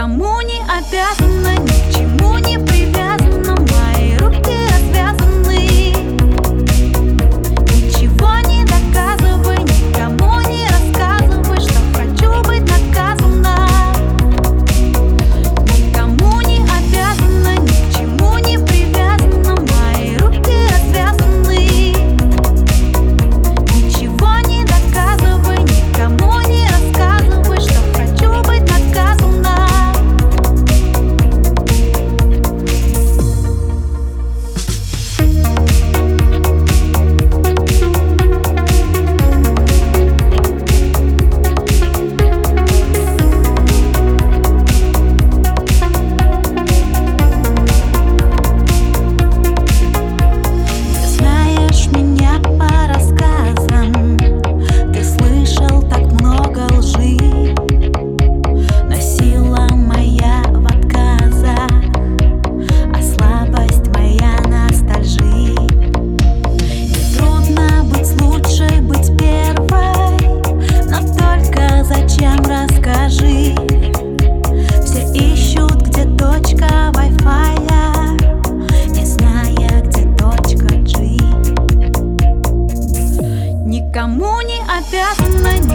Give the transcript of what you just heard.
никому не обязан. Никому